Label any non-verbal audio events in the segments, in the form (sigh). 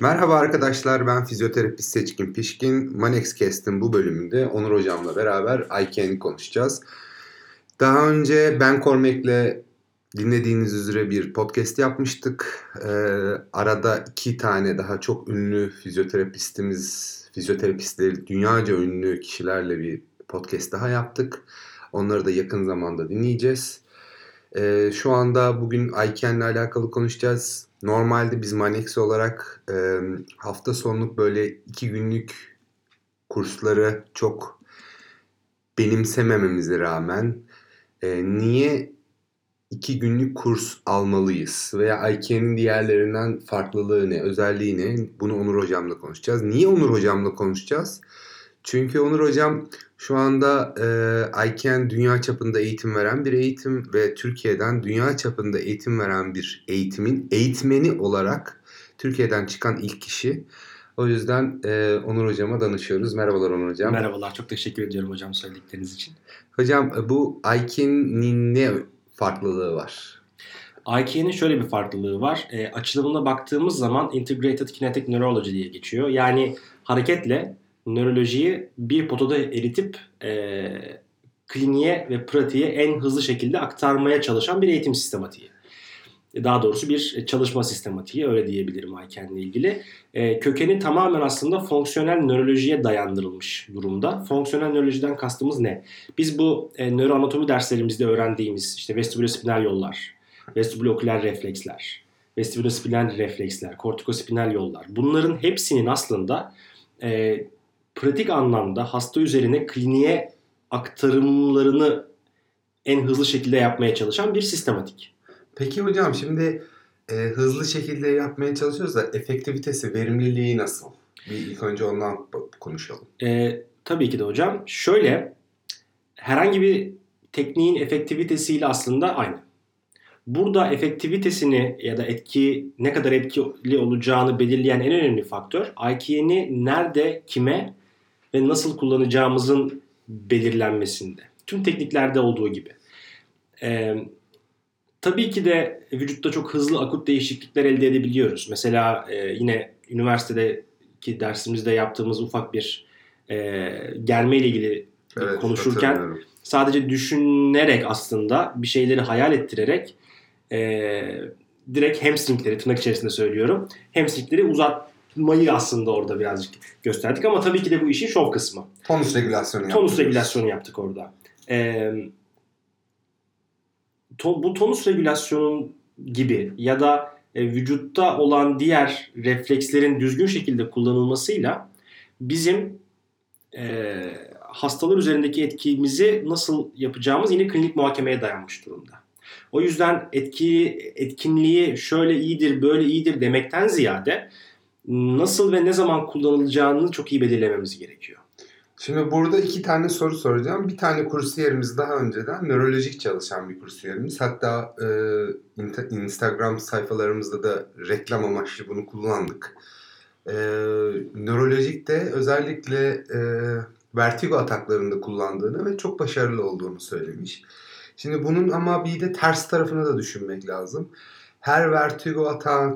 Merhaba arkadaşlar ben fizyoterapist Seçkin Pişkin. Manex Cast'in bu bölümünde Onur Hocam'la beraber ICANN'i konuşacağız. Daha önce Ben Kormek'le dinlediğiniz üzere bir podcast yapmıştık. Ee, arada iki tane daha çok ünlü fizyoterapistimiz, fizyoterapistleri dünyaca ünlü kişilerle bir podcast daha yaptık. Onları da yakın zamanda dinleyeceğiz. Ee, şu anda bugün ICANN'le alakalı konuşacağız. Normalde biz Manex olarak e, hafta sonluk böyle iki günlük kursları çok benimsemememize rağmen e, niye iki günlük kurs almalıyız veya IKEA'nın diğerlerinden farklılığı ne, özelliği ne bunu Onur Hocam'la konuşacağız. Niye Onur Hocam'la konuşacağız? Çünkü Onur Hocam şu anda e, ICANN dünya çapında eğitim veren bir eğitim ve Türkiye'den dünya çapında eğitim veren bir eğitimin eğitmeni olarak Türkiye'den çıkan ilk kişi. O yüzden e, Onur Hocam'a danışıyoruz. Merhabalar Onur Hocam. Merhabalar, çok teşekkür ediyorum hocam söyledikleriniz için. Hocam bu ICANN'in ne farklılığı var? IKEA'nın şöyle bir farklılığı var. E, açılımına baktığımız zaman Integrated Kinetic Neurology diye geçiyor. Yani hareketle nörolojiyi bir potada eritip e, kliniğe ve pratiğe en hızlı şekilde aktarmaya çalışan bir eğitim sistematiği. Daha doğrusu bir çalışma sistematiği öyle diyebilirim ile ilgili. E, kökeni tamamen aslında fonksiyonel nörolojiye dayandırılmış durumda. Fonksiyonel nörolojiden kastımız ne? Biz bu e, nöroanatomi derslerimizde öğrendiğimiz işte vestibülospinal yollar, vestibüloküler refleksler, vestibülospinal refleksler, kortikospinal yollar bunların hepsinin aslında e, pratik anlamda hasta üzerine kliniğe aktarımlarını en hızlı şekilde yapmaya çalışan bir sistematik. Peki hocam şimdi e, hızlı şekilde yapmaya çalışıyoruz da efektivitesi, verimliliği nasıl? Bir ilk önce ondan konuşalım. E, tabii ki de hocam. Şöyle herhangi bir tekniğin efektivitesiyle aslında aynı. Burada efektivitesini ya da etki ne kadar etkili olacağını belirleyen en önemli faktör IK'ni nerede, kime ve nasıl kullanacağımızın belirlenmesinde. Tüm tekniklerde olduğu gibi. Ee, tabii ki de vücutta çok hızlı akut değişiklikler elde edebiliyoruz. Mesela e, yine üniversitedeki dersimizde yaptığımız ufak bir e, germe ile ilgili evet, konuşurken sadece düşünerek aslında bir şeyleri hayal ettirerek e, direkt hamstringleri tırnak içerisinde söylüyorum. Hamstringleri uzatmayı aslında orada birazcık gösterdik ama tabii ki de bu işin şov kısmı. Tonus regülasyonu yaptık. Tonus regülasyonu yaptık orada. E, to, bu tonus regülasyonun gibi ya da e, vücutta olan diğer reflekslerin düzgün şekilde kullanılmasıyla bizim e, hastalar üzerindeki etkimizi nasıl yapacağımız yine klinik muhakemeye dayanmış durumda. O yüzden etki etkinliği şöyle iyidir, böyle iyidir demekten ziyade nasıl ve ne zaman kullanılacağını çok iyi belirlememiz gerekiyor. Şimdi burada iki tane soru soracağım. Bir tane kursiyerimiz daha önceden nörolojik çalışan bir kursiyerimiz. Hatta e, Instagram sayfalarımızda da reklam amaçlı bunu kullandık. E, nörolojikte özellikle e, vertigo ataklarında kullandığını ve çok başarılı olduğunu söylemiş. Şimdi bunun ama bir de ters tarafını da düşünmek lazım. Her vertigo atağı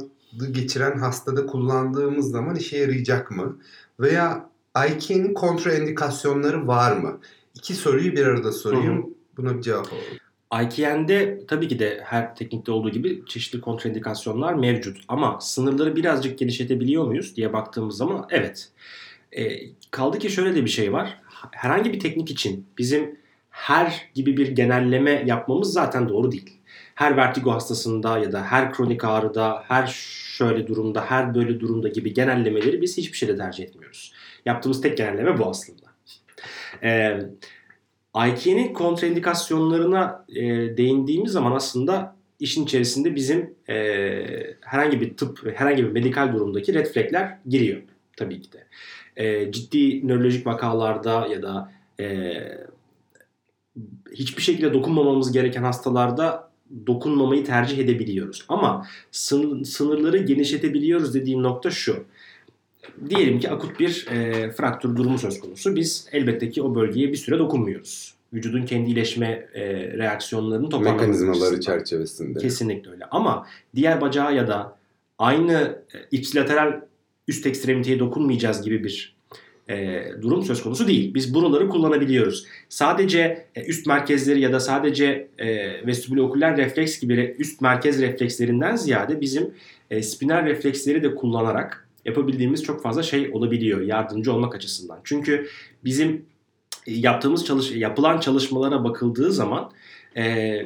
geçiren hastada kullandığımız zaman işe yarayacak mı? Veya IK'nin kontraindikasyonları var mı? İki soruyu bir arada sorayım. Hı hı. Buna bir cevap alalım. IKN'de tabii ki de her teknikte olduğu gibi çeşitli kontraindikasyonlar mevcut. Ama sınırları birazcık genişletebiliyor muyuz diye baktığımız zaman evet. E, kaldı ki şöyle de bir şey var. Herhangi bir teknik için bizim her gibi bir genelleme yapmamız zaten doğru değil. Her vertigo hastasında ya da her kronik ağrıda, her şöyle durumda, her böyle durumda gibi genellemeleri biz hiçbir şeyde tercih etmiyoruz. Yaptığımız tek genelleme bu aslında. Ee, IK'nin kontraindikasyonlarına e, değindiğimiz zaman aslında işin içerisinde bizim e, herhangi bir tıp, herhangi bir medikal durumdaki red flagler giriyor tabii ki de. E, ciddi nörolojik vakalarda ya da e, hiçbir şekilde dokunmamamız gereken hastalarda dokunmamayı tercih edebiliyoruz. Ama sınırları genişletebiliyoruz dediğim nokta şu. Diyelim ki akut bir e, fraktür durumu söz konusu. Biz elbette ki o bölgeye bir süre dokunmuyoruz. Vücudun kendi iyileşme e, reaksiyonlarını toparlaması Mekanizmaları çerçevesinde. Kesinlikle öyle. Ama diğer bacağı ya da aynı e, ipsilateral üst ekstremiteye dokunmayacağız gibi bir e, durum söz konusu değil. Biz buraları kullanabiliyoruz. Sadece e, üst merkezleri ya da sadece e, vestibüloküler refleks gibi üst merkez reflekslerinden ziyade bizim e, spinal refleksleri de kullanarak yapabildiğimiz çok fazla şey olabiliyor yardımcı olmak açısından. Çünkü bizim yaptığımız çalış yapılan çalışmalara bakıldığı zaman e,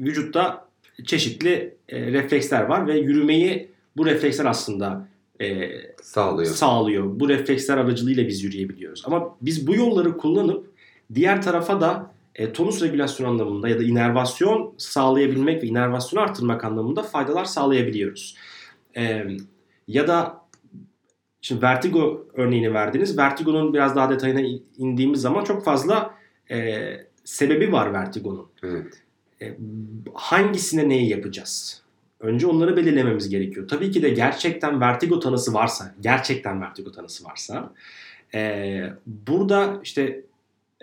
vücutta çeşitli e, refleksler var ve yürümeyi bu refleksler aslında e, sağlıyor. sağlıyor. Bu refleksler aracılığıyla biz yürüyebiliyoruz. Ama biz bu yolları kullanıp diğer tarafa da e, tonus regülasyon anlamında ya da inervasyon sağlayabilmek ve inervasyonu arttırmak anlamında faydalar sağlayabiliyoruz. E, ya da şimdi vertigo örneğini verdiniz. Vertigonun biraz daha detayına indiğimiz zaman çok fazla e, sebebi var vertigonun. Evet. E, hangisine neyi yapacağız? Önce onları belirlememiz gerekiyor. Tabii ki de gerçekten vertigo tanısı varsa, gerçekten vertigo tanısı varsa e, burada işte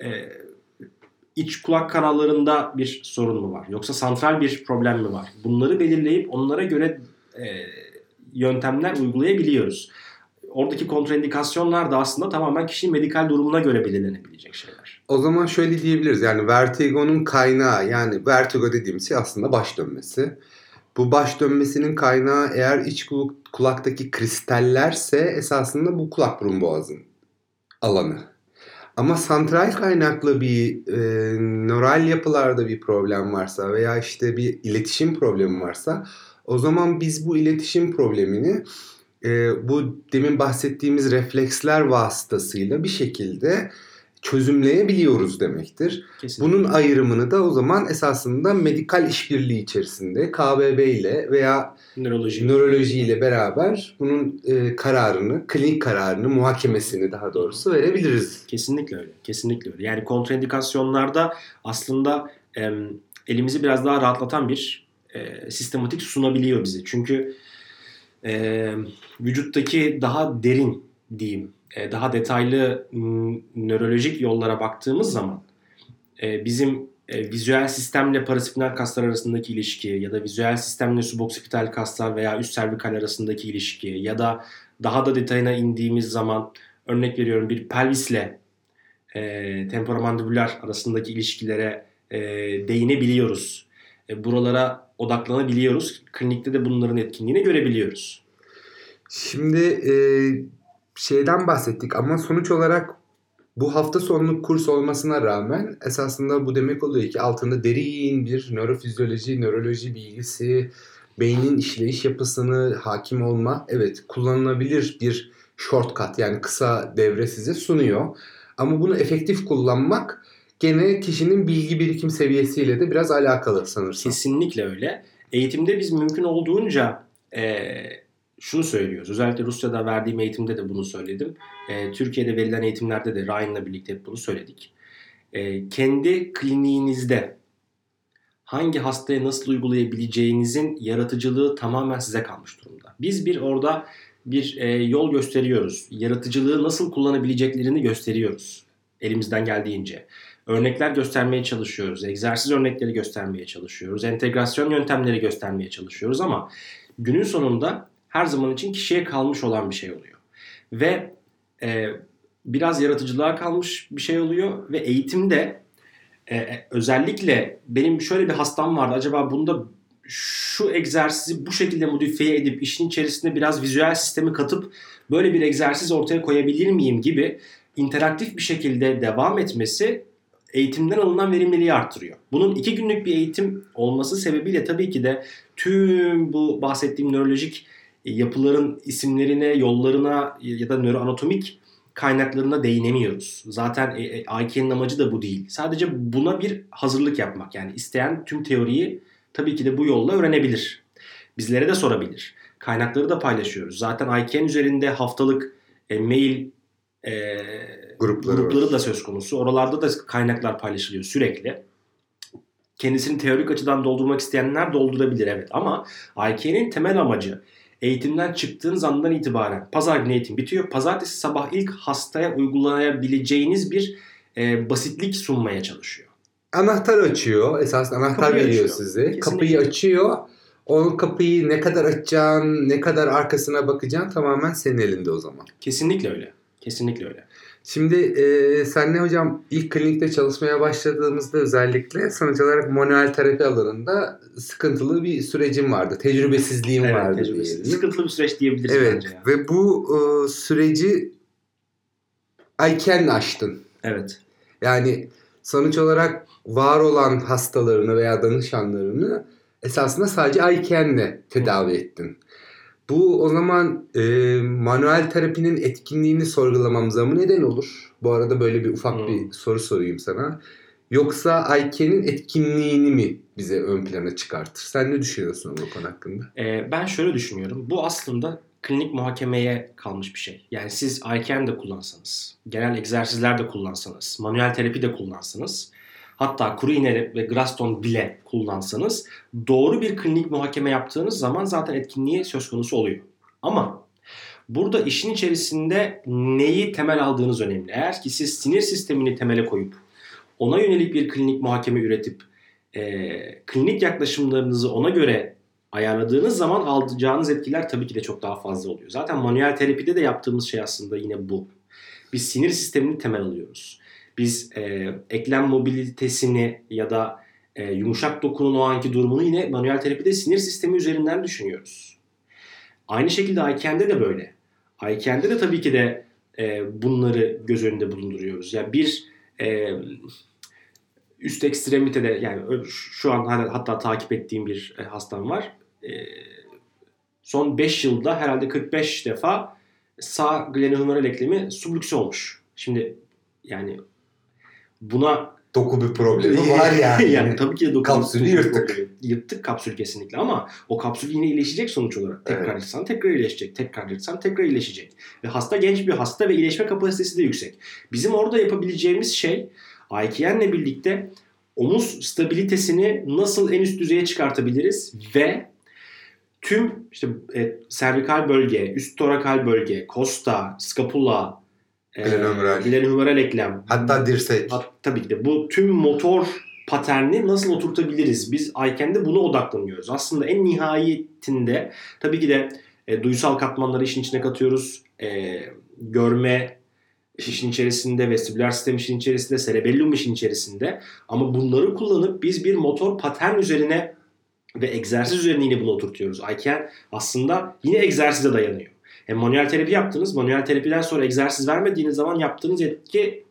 e, iç kulak kanallarında bir sorun mu var? Yoksa santral bir problem mi var? Bunları belirleyip onlara göre e, yöntemler uygulayabiliyoruz. Oradaki kontraindikasyonlar da aslında tamamen kişinin medikal durumuna göre belirlenebilecek şeyler. O zaman şöyle diyebiliriz yani vertigonun kaynağı yani vertigo dediğimiz şey aslında baş dönmesi. Bu baş dönmesinin kaynağı eğer iç kulaktaki kristallerse esasında bu kulak burun boğazın alanı. Ama santral kaynaklı bir e, nöral yapılarda bir problem varsa veya işte bir iletişim problemi varsa o zaman biz bu iletişim problemini e, bu demin bahsettiğimiz refleksler vasıtasıyla bir şekilde çözümleyebiliyoruz demektir. Kesinlikle. Bunun ayrımını da o zaman esasında medikal işbirliği içerisinde KBB ile veya nöroloji, nöroloji ile beraber bunun e, kararını, klinik kararını, muhakemesini daha doğrusu verebiliriz. Kesinlikle öyle. Kesinlikle öyle. Yani kontraindikasyonlarda aslında e, elimizi biraz daha rahatlatan bir e, sistematik sunabiliyor bize. Çünkü e, vücuttaki daha derin diyeyim e, daha detaylı nörolojik yollara baktığımız zaman e, bizim e, vizüel sistemle paraspinal kaslar arasındaki ilişki ya da vizüel sistemle suboksipital kaslar veya üst servikal arasındaki ilişki ya da daha da detayına indiğimiz zaman örnek veriyorum bir pelvisle e, temporomandibüler arasındaki ilişkilere e, değinebiliyoruz. E, buralara odaklanabiliyoruz. Klinikte de bunların etkinliğini görebiliyoruz. Şimdi e, şeyden bahsettik ama sonuç olarak bu hafta sonluk kurs olmasına rağmen esasında bu demek oluyor ki altında derin bir nörofizyoloji, nöroloji bilgisi, beynin işleyiş yapısını hakim olma evet kullanılabilir bir shortcut yani kısa devre size sunuyor. Ama bunu efektif kullanmak gene kişinin bilgi birikim seviyesiyle de biraz alakalı sanırsam. Kesinlikle öyle. Eğitimde biz mümkün olduğunca e, şunu söylüyoruz. Özellikle Rusya'da verdiğim eğitimde de bunu söyledim. E, Türkiye'de verilen eğitimlerde de Ryan'la birlikte hep bunu söyledik. E, kendi kliniğinizde hangi hastaya nasıl uygulayabileceğinizin yaratıcılığı tamamen size kalmış durumda. Biz bir orada bir e, yol gösteriyoruz. Yaratıcılığı nasıl kullanabileceklerini gösteriyoruz elimizden geldiğince. Örnekler göstermeye çalışıyoruz. Egzersiz örnekleri göstermeye çalışıyoruz. Entegrasyon yöntemleri göstermeye çalışıyoruz ama günün sonunda her zaman için kişiye kalmış olan bir şey oluyor. Ve e, biraz yaratıcılığa kalmış bir şey oluyor ve eğitimde e, e, özellikle benim şöyle bir hastam vardı. Acaba bunda şu egzersizi bu şekilde modifiye edip işin içerisinde biraz vizüel sistemi katıp böyle bir egzersiz ortaya koyabilir miyim gibi interaktif bir şekilde devam etmesi eğitimden alınan verimliliği arttırıyor. Bunun iki günlük bir eğitim olması sebebiyle tabii ki de tüm bu bahsettiğim nörolojik yapıların isimlerine, yollarına ya da nöroanatomik kaynaklarına değinemiyoruz. Zaten IK'nin e, amacı da bu değil. Sadece buna bir hazırlık yapmak. Yani isteyen tüm teoriyi tabii ki de bu yolla öğrenebilir. Bizlere de sorabilir. Kaynakları da paylaşıyoruz. Zaten IKN üzerinde haftalık e, mail e, grupları, grupları da söz konusu. Oralarda da kaynaklar paylaşılıyor sürekli. Kendisini teorik açıdan doldurmak isteyenler doldurabilir evet ama IK'nin temel amacı eğitimden çıktığınız andan itibaren pazar günü eğitim bitiyor. Pazartesi sabah ilk hastaya uygulayabileceğiniz bir e, basitlik sunmaya çalışıyor. Anahtar açıyor. Esas anahtar Kapıyı veriyor açıyor. size. Kesinlikle. Kapıyı açıyor. O kapıyı ne kadar açacaksın, ne kadar arkasına bakacaksın tamamen senin elinde o zaman. Kesinlikle öyle. Kesinlikle öyle. Şimdi e, senle hocam ilk klinikte çalışmaya başladığımızda özellikle sonuç olarak manuel terapi alanında sıkıntılı bir sürecim vardı. Tecrübesizliğim Evet, vardı tecrübesiz. diyelim. Sıkıntılı bir süreç diyebiliriz Evet bence ya. ve bu e, süreci ayken aştın. Evet. Yani sonuç olarak var olan hastalarını veya danışanlarını esasında sadece aykenle tedavi ettin. Bu o zaman e, manuel terapinin etkinliğini sorgulamamıza mı neden olur? Bu arada böyle bir ufak Hmm. bir soru sorayım sana. Yoksa Ayken'in etkinliğini mi bize ön plana çıkartır? Sen ne düşünüyorsun bu konu hakkında? Ee, ben şöyle düşünüyorum. Bu aslında klinik muhakemeye kalmış bir şey. Yani siz ICANN de kullansanız, genel egzersizler de kullansanız, manuel terapi de kullansanız, hatta kuru iğne ve Graston bile kullansanız doğru bir klinik muhakeme yaptığınız zaman zaten etkinliği söz konusu oluyor. Ama burada işin içerisinde neyi temel aldığınız önemli. Eğer ki siz sinir sistemini temele koyup ona yönelik bir klinik muhakeme üretip e, klinik yaklaşımlarınızı ona göre ayarladığınız zaman alacağınız etkiler tabii ki de çok daha fazla oluyor. Zaten manuel terapide de yaptığımız şey aslında yine bu. Biz sinir sistemini temel alıyoruz. Biz e, eklem mobilitesini ya da e, yumuşak dokunun o anki durumunu yine manuel terapide sinir sistemi üzerinden düşünüyoruz. Aynı şekilde Ayken'de de böyle. Ayken'de de tabii ki de e, bunları göz önünde bulunduruyoruz. Yani bir e, üst ekstremitede yani şu an hatta takip ettiğim bir e, hastam var. E, son 5 yılda herhalde 45 defa sağ glenohumeral eklemi sublükse olmuş. Şimdi yani buna Doku bir problemi (laughs) var yani. yani tabii ki de dokun- Kapsülü yırttık. problemi. Yırttık kapsül kesinlikle ama o kapsül yine iyileşecek sonuç olarak. Tekrar Evet. yırtsan tekrar iyileşecek. Tekrar yırtsan tekrar iyileşecek. Ve hasta genç bir hasta ve iyileşme kapasitesi de yüksek. Bizim orada yapabileceğimiz şey IKN'le birlikte omuz stabilitesini nasıl en üst düzeye çıkartabiliriz ve tüm işte e, servikal bölge, üst torakal bölge, kosta, skapula, e, Glenohumeral. glenohumeral eklem, Hatta dirsek. Hat- tabii ki de bu tüm motor paterni nasıl oturtabiliriz? Biz Ayken'de buna odaklanıyoruz. Aslında en nihayetinde tabii ki de e, duysal katmanları işin içine katıyoruz. E, görme işin içerisinde, vestibüler sistem işin içerisinde, cerebellum işin içerisinde. Ama bunları kullanıp biz bir motor patern üzerine ve egzersiz üzerine yine bunu oturtuyoruz. Ayken aslında yine egzersize dayanıyor. Hem manuel terapi yaptınız. Manuel terapiden sonra egzersiz vermediğiniz zaman yaptığınız etki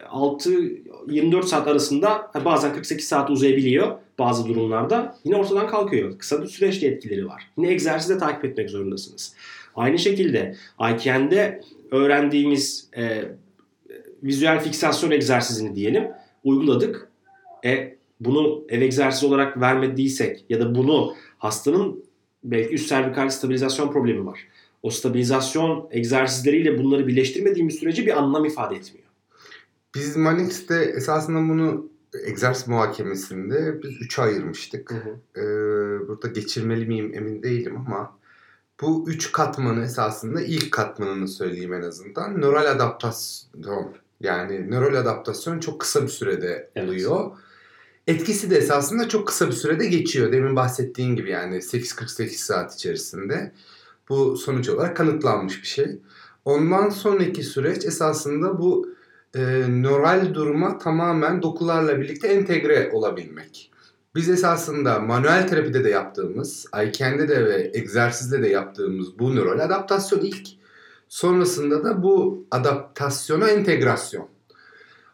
6-24 saat arasında bazen 48 saat uzayabiliyor bazı durumlarda. Yine ortadan kalkıyor. Kısa bir süreçte etkileri var. Yine egzersizde takip etmek zorundasınız. Aynı şekilde IKN'de öğrendiğimiz e, vizüel fiksasyon egzersizini diyelim uyguladık. E, bunu ev egzersizi olarak vermediysek ya da bunu hastanın belki üst servikal stabilizasyon problemi var. O stabilizasyon egzersizleriyle bunları birleştirmediğimiz sürece bir anlam ifade etmiyor. Biz Manix'te esasında bunu egzersiz muhakemesinde biz 3'e ayırmıştık. Ee, burada geçirmeli miyim emin değilim ama bu üç katmanı esasında ilk katmanını söyleyeyim en azından. Nöral adaptasyon. Yani nöral adaptasyon çok kısa bir sürede Evet. oluyor. Etkisi de esasında çok kısa bir sürede geçiyor. Demin bahsettiğin gibi yani 8-48 saat içerisinde. Bu sonuç olarak kanıtlanmış bir şey. Ondan sonraki süreç esasında bu e, nöral duruma tamamen dokularla birlikte entegre olabilmek. Biz esasında manuel terapide de yaptığımız, Ayken'de de ve egzersizde de yaptığımız bu nöral adaptasyon ilk. Sonrasında da bu adaptasyona entegrasyon.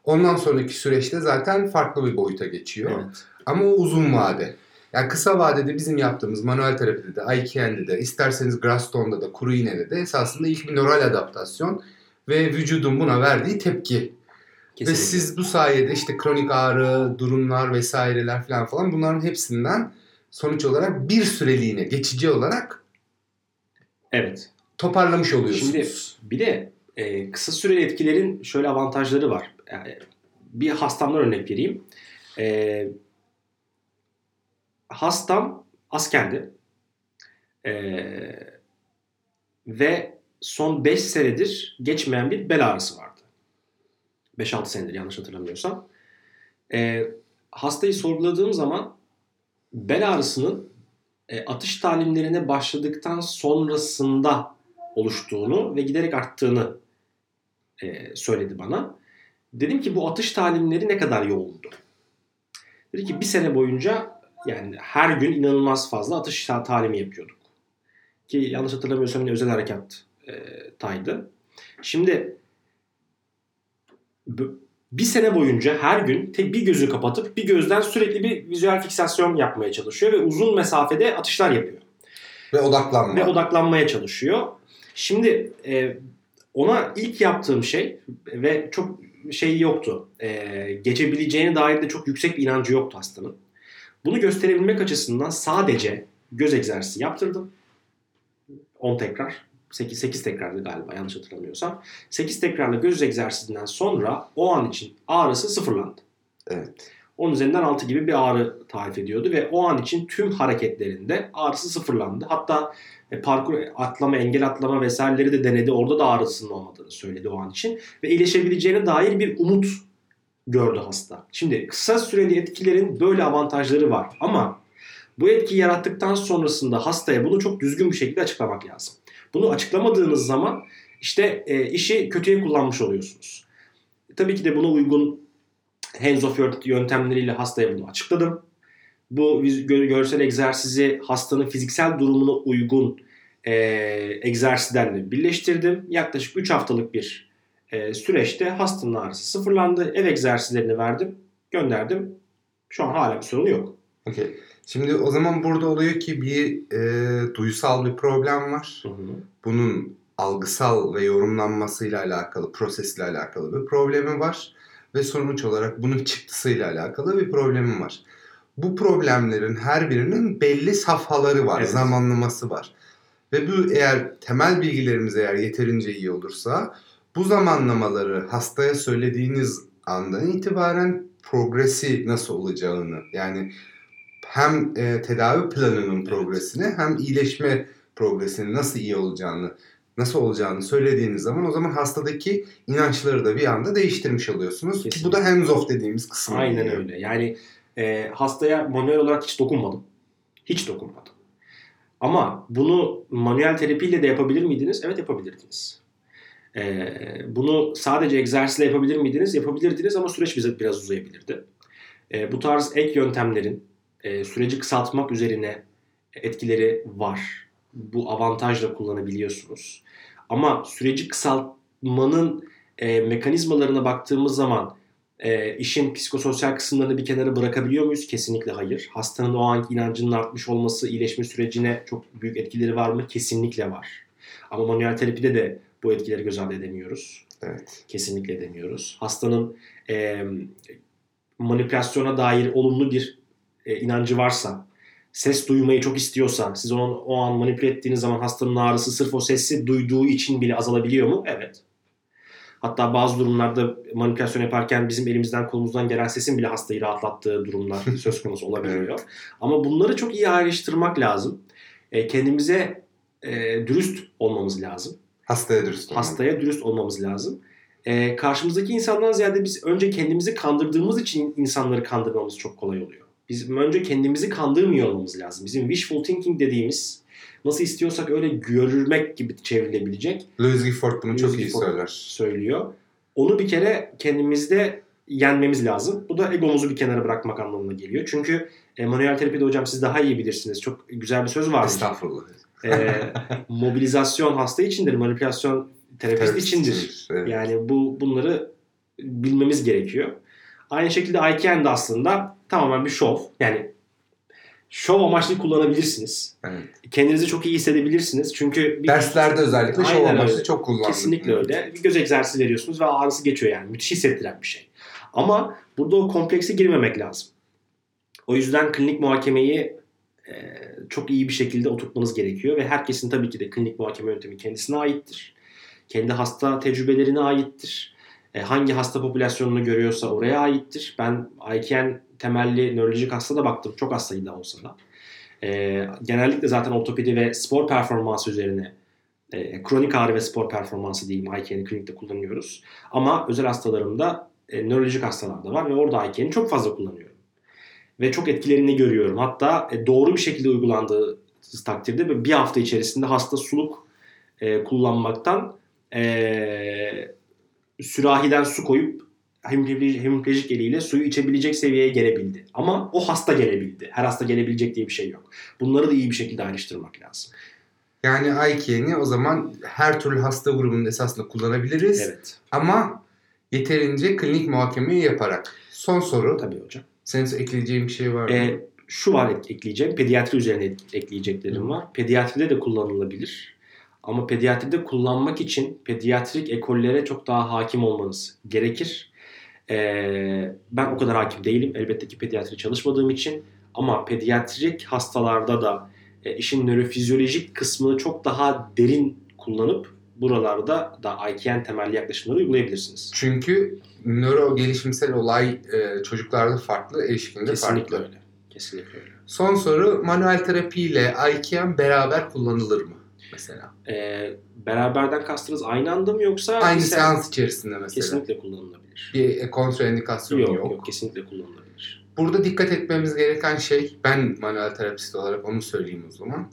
Ondan sonraki süreçte zaten farklı bir boyuta geçiyor. Evet. Ama o uzun vade. Yani kısa vadede bizim yaptığımız manuel terapide de, Aikien'de de, isterseniz Graston'da da, kuru iğnede de esasında ilk bir nöral adaptasyon ve vücudun buna verdiği tepki. Ve Kesinlikle. siz bu sayede işte kronik ağrı, durumlar vesaireler falan falan bunların hepsinden sonuç olarak bir süreliğine, geçici olarak Evet. toparlamış oluyorsunuz. Şimdi bir de e, kısa süreli etkilerin şöyle avantajları var. Yani bir hastamdan örnek vereyim. E, hastam askerdi. E, ve son 5 senedir geçmeyen bir bel ağrısı vardı. 5-6 senedir yanlış hatırlamıyorsam. E, hastayı sorguladığım zaman bel ağrısının e, atış talimlerine başladıktan sonrasında oluştuğunu ve giderek arttığını e, söyledi bana. Dedim ki bu atış talimleri ne kadar yoğundu? Dedi ki bir sene boyunca yani her gün inanılmaz fazla atış talimi yapıyorduk. Ki yanlış hatırlamıyorsam yine özel harekat e, taydı. Şimdi bir sene boyunca her gün tek bir gözü kapatıp bir gözden sürekli bir vizüel fiksasyon yapmaya çalışıyor ve uzun mesafede atışlar yapıyor. Ve odaklanma. Ve odaklanmaya çalışıyor. Şimdi e, ona ilk yaptığım şey ve çok şey yoktu. E, geçebileceğine dair de çok yüksek bir inancı yoktu hastanın. Bunu gösterebilmek açısından sadece göz egzersizi yaptırdım. 10 tekrar. 8, 8 tekrardı galiba yanlış hatırlamıyorsam. 8 tekrarlı göz egzersizinden sonra o an için ağrısı sıfırlandı. Evet. Onun üzerinden 6 gibi bir ağrı tarif ediyordu ve o an için tüm hareketlerinde ağrısı sıfırlandı. Hatta e, parkur atlama, engel atlama vesaireleri de denedi. Orada da ağrısının olmadığını söyledi o an için. Ve iyileşebileceğine dair bir umut gördü hasta. Şimdi kısa süreli etkilerin böyle avantajları var. Ama bu etki yarattıktan sonrasında hastaya bunu çok düzgün bir şekilde açıklamak lazım. Bunu açıklamadığınız zaman işte e, işi kötüye kullanmış oluyorsunuz. Tabii ki de buna uygun hands of yöntemleriyle hastaya bunu açıkladım. Bu görsel egzersizi hastanın fiziksel durumuna uygun e, egzersizlerle birleştirdim. Yaklaşık 3 haftalık bir e, süreçte hastanın ağrısı sıfırlandı. Ev egzersizlerini verdim, gönderdim. Şu an hala bir sorun yok. Okay. Şimdi o zaman burada oluyor ki bir e, duysal bir problem var. Hı hı. Bunun algısal ve yorumlanmasıyla alakalı, prosesle alakalı bir problemi var. Ve sonuç olarak bunun çıktısıyla alakalı bir problemi var. Bu problemlerin her birinin belli safhaları var, evet. zamanlaması var. Ve bu eğer temel bilgilerimiz eğer yeterince iyi olursa bu zamanlamaları hastaya söylediğiniz andan itibaren progresi nasıl olacağını yani hem e, tedavi planının progresini hem iyileşme progresinin nasıl iyi olacağını nasıl olacağını söylediğiniz zaman o zaman hastadaki inançları da bir anda değiştirmiş oluyorsunuz. Kesinlikle. Ki bu da hands off dediğimiz kısım. Aynen oluyor. öyle. Yani e, hastaya manuel olarak hiç dokunmadım. Hiç dokunmadım. Ama bunu manuel terapiyle de yapabilir miydiniz? Evet yapabilirdiniz. E, bunu sadece egzersizle yapabilir miydiniz? Yapabilirdiniz ama süreç bize biraz uzayabilirdi. E, bu tarz ek yöntemlerin e, süreci kısaltmak üzerine etkileri var. Bu avantajla kullanabiliyorsunuz. Ama süreci kısaltmanın e, mekanizmalarına baktığımız zaman e, işin psikososyal kısımlarını bir kenara bırakabiliyor muyuz? Kesinlikle hayır. Hastanın o anki inancının artmış olması iyileşme sürecine çok büyük etkileri var mı? Kesinlikle var. Ama manuel terapide de bu etkileri göz ardı edemiyoruz. Evet. Kesinlikle edemiyoruz. Hastanın e, manipülasyona dair olumlu bir e, inancı varsa, ses duymayı çok istiyorsa, siz onu o an manipüle ettiğiniz zaman hastanın ağrısı sırf o sesi duyduğu için bile azalabiliyor mu? Evet. Hatta bazı durumlarda manipülasyon yaparken bizim elimizden kolumuzdan gelen sesin bile hastayı rahatlattığı durumlar (laughs) söz konusu olabiliyor. Ama bunları çok iyi ayrıştırmak lazım. E, kendimize e, dürüst olmamız lazım. Hastaya dürüst olmamız. Hastaya dürüst olmamız lazım. E, karşımızdaki insandan ziyade biz önce kendimizi kandırdığımız için insanları kandırmamız çok kolay oluyor. Biz önce kendimizi kandırmıyor olmamız lazım. Bizim wishful thinking dediğimiz nasıl istiyorsak öyle görürmek gibi çevrilebilecek. Louis Gifford bunu Louis çok iyi söyler. Söylüyor. Onu bir kere kendimizde yenmemiz lazım. Bu da egomuzu bir kenara bırakmak anlamına geliyor. Çünkü e, manuel terapide hocam siz daha iyi bilirsiniz. Çok güzel bir söz var. Estağfurullah. E, (laughs) mobilizasyon hasta içindir, manipülasyon terapist, terapist içindir. Evet. Yani bu bunları bilmemiz gerekiyor. Aynı şekilde Aiken de aslında tamamen bir şov. Yani şov amaçlı kullanabilirsiniz. Evet. Kendinizi çok iyi hissedebilirsiniz. Çünkü bir derslerde özellikle şov amaçlı öyle. çok kullanılıyor. Kesinlikle evet. öyle. Bir göz egzersizi veriyorsunuz ve ağrısı geçiyor yani. Müthiş hissettiren bir şey. Ama burada o komplekse girmemek lazım. O yüzden klinik muhakemeyi çok iyi bir şekilde oturtmanız gerekiyor ve herkesin tabii ki de klinik muhakeme yöntemi kendisine aittir. Kendi hasta tecrübelerine aittir. E, hangi hasta popülasyonunu görüyorsa oraya aittir. Ben IKN temelli nörolojik hasta da baktım. Çok hastaydı da olsa da. E, genellikle zaten ortopedi ve spor performansı üzerine e, kronik ağrı ve spor performansı diyeyim IKN'i klinikte kullanıyoruz. Ama özel hastalarımda e, nörolojik hastalar da var ve orada IKN'i çok fazla kullanıyorum. Ve çok etkilerini görüyorum. Hatta e, doğru bir şekilde uygulandığı takdirde bir hafta içerisinde hasta suluk e, kullanmaktan e, sürahiden su koyup hemiplejik eliyle suyu içebilecek seviyeye gelebildi. Ama o hasta gelebildi. Her hasta gelebilecek diye bir şey yok. Bunları da iyi bir şekilde ayrıştırmak lazım. Yani Ayken'i o zaman her türlü hasta grubunun esasında kullanabiliriz. Evet. Ama yeterince klinik muhakemeyi yaparak. Son soru. Tabii hocam. Senin ekleyeceğin bir şey var mı? Ee, şu var ekleyeceğim. Pediatri üzerine ekleyeceklerim var. Pediatride de kullanılabilir. Ama pediatride kullanmak için pediatrik ekollere çok daha hakim olmanız gerekir. Ee, ben o kadar hakim değilim. Elbette ki pediatri çalışmadığım için. Ama pediatrik hastalarda da e, işin nörofizyolojik kısmını çok daha derin kullanıp buralarda da IKN temelli yaklaşımları uygulayabilirsiniz. Çünkü nöro gelişimsel olay e, çocuklarda farklı, erişkinde Kesinlikle farklı. öyle. Kesinlikle öyle. Son soru manuel terapi ile IKM beraber kullanılır mı mesela? Ee, beraberden kastınız aynı anda mı yoksa? Aynı bir seans içerisinde mesela. Kesinlikle kullanılabilir. Bir e, kontraindikasyon Yok, yok. yok kesinlikle kullanılabilir. Burada dikkat etmemiz gereken şey, ben manuel terapist olarak onu söyleyeyim o zaman.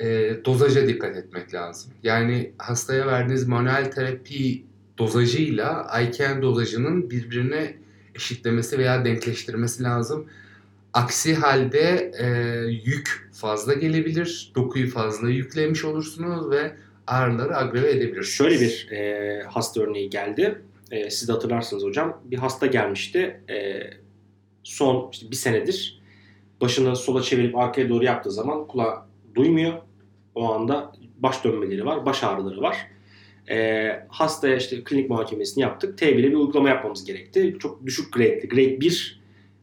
E, dozaja dikkat etmek lazım. Yani hastaya verdiğiniz manuel terapi dozajıyla IKN dozajının birbirine eşitlemesi veya denkleştirmesi lazım. Aksi halde e, yük fazla gelebilir, dokuyu fazla yüklemiş olursunuz ve ağrıları agrave edebilirsiniz. Şöyle bir e, hasta örneği geldi. E, siz de hatırlarsınız hocam. Bir hasta gelmişti. E, son işte bir senedir başını sola çevirip arkaya doğru yaptığı zaman kulağı duymuyor. O anda baş dönmeleri var, baş ağrıları var. E, hastaya işte klinik muhakemesini yaptık. T1'e bir uygulama yapmamız gerekti. Çok düşük grade'li. Grade 1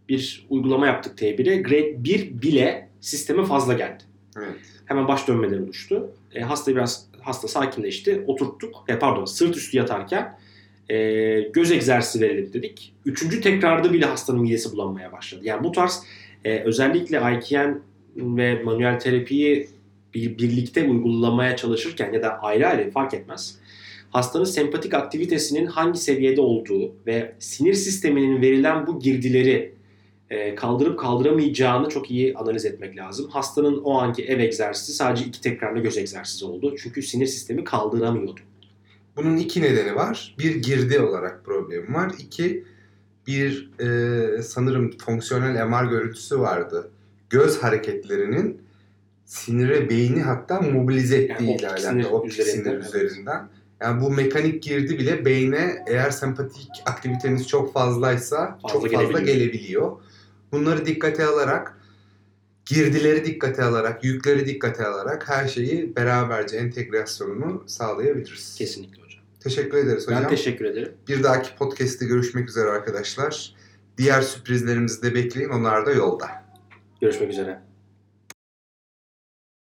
bir uygulama yaptık T1'e. Grade 1 bile sisteme fazla geldi. Evet. Hemen baş dönmeleri oluştu. E, hasta biraz hasta sakinleşti. Oturttuk. E, pardon sırt üstü yatarken e, göz egzersizi verelim dedik. Üçüncü tekrarda bile hastanın midesi bulanmaya başladı. Yani bu tarz e, özellikle IKN ve manuel terapiyi bir, birlikte uygulamaya çalışırken ya da ayrı ayrı fark etmez. Hastanın sempatik aktivitesinin hangi seviyede olduğu ve sinir sisteminin verilen bu girdileri e, kaldırıp kaldıramayacağını çok iyi analiz etmek lazım. Hastanın o anki ev egzersizi sadece iki tekrarla göz egzersizi oldu. Çünkü sinir sistemi kaldıramıyordu. Bunun iki nedeni var. Bir girdi olarak problemi var. İki bir e, sanırım fonksiyonel MR görüntüsü vardı. Göz hareketlerinin sinire beyni hatta mobilize ettiği Yani optik alakalı. sinir Optik üzerinden, sinir evet. üzerinden. Yani bu mekanik girdi bile beyne eğer sempatik aktiviteniz çok fazlaysa Fazla çok fazla gelebiliyor. gelebiliyor. Bunları dikkate alarak girdileri dikkate alarak, yükleri dikkate alarak her şeyi beraberce entegrasyonunu sağlayabiliriz. Kesinlikle hocam. Teşekkür ederiz hocam. Ben teşekkür ederim. Bir dahaki podcast'te görüşmek üzere arkadaşlar. Diğer sürprizlerimizi de bekleyin. Onlar da yolda. Görüşmek üzere.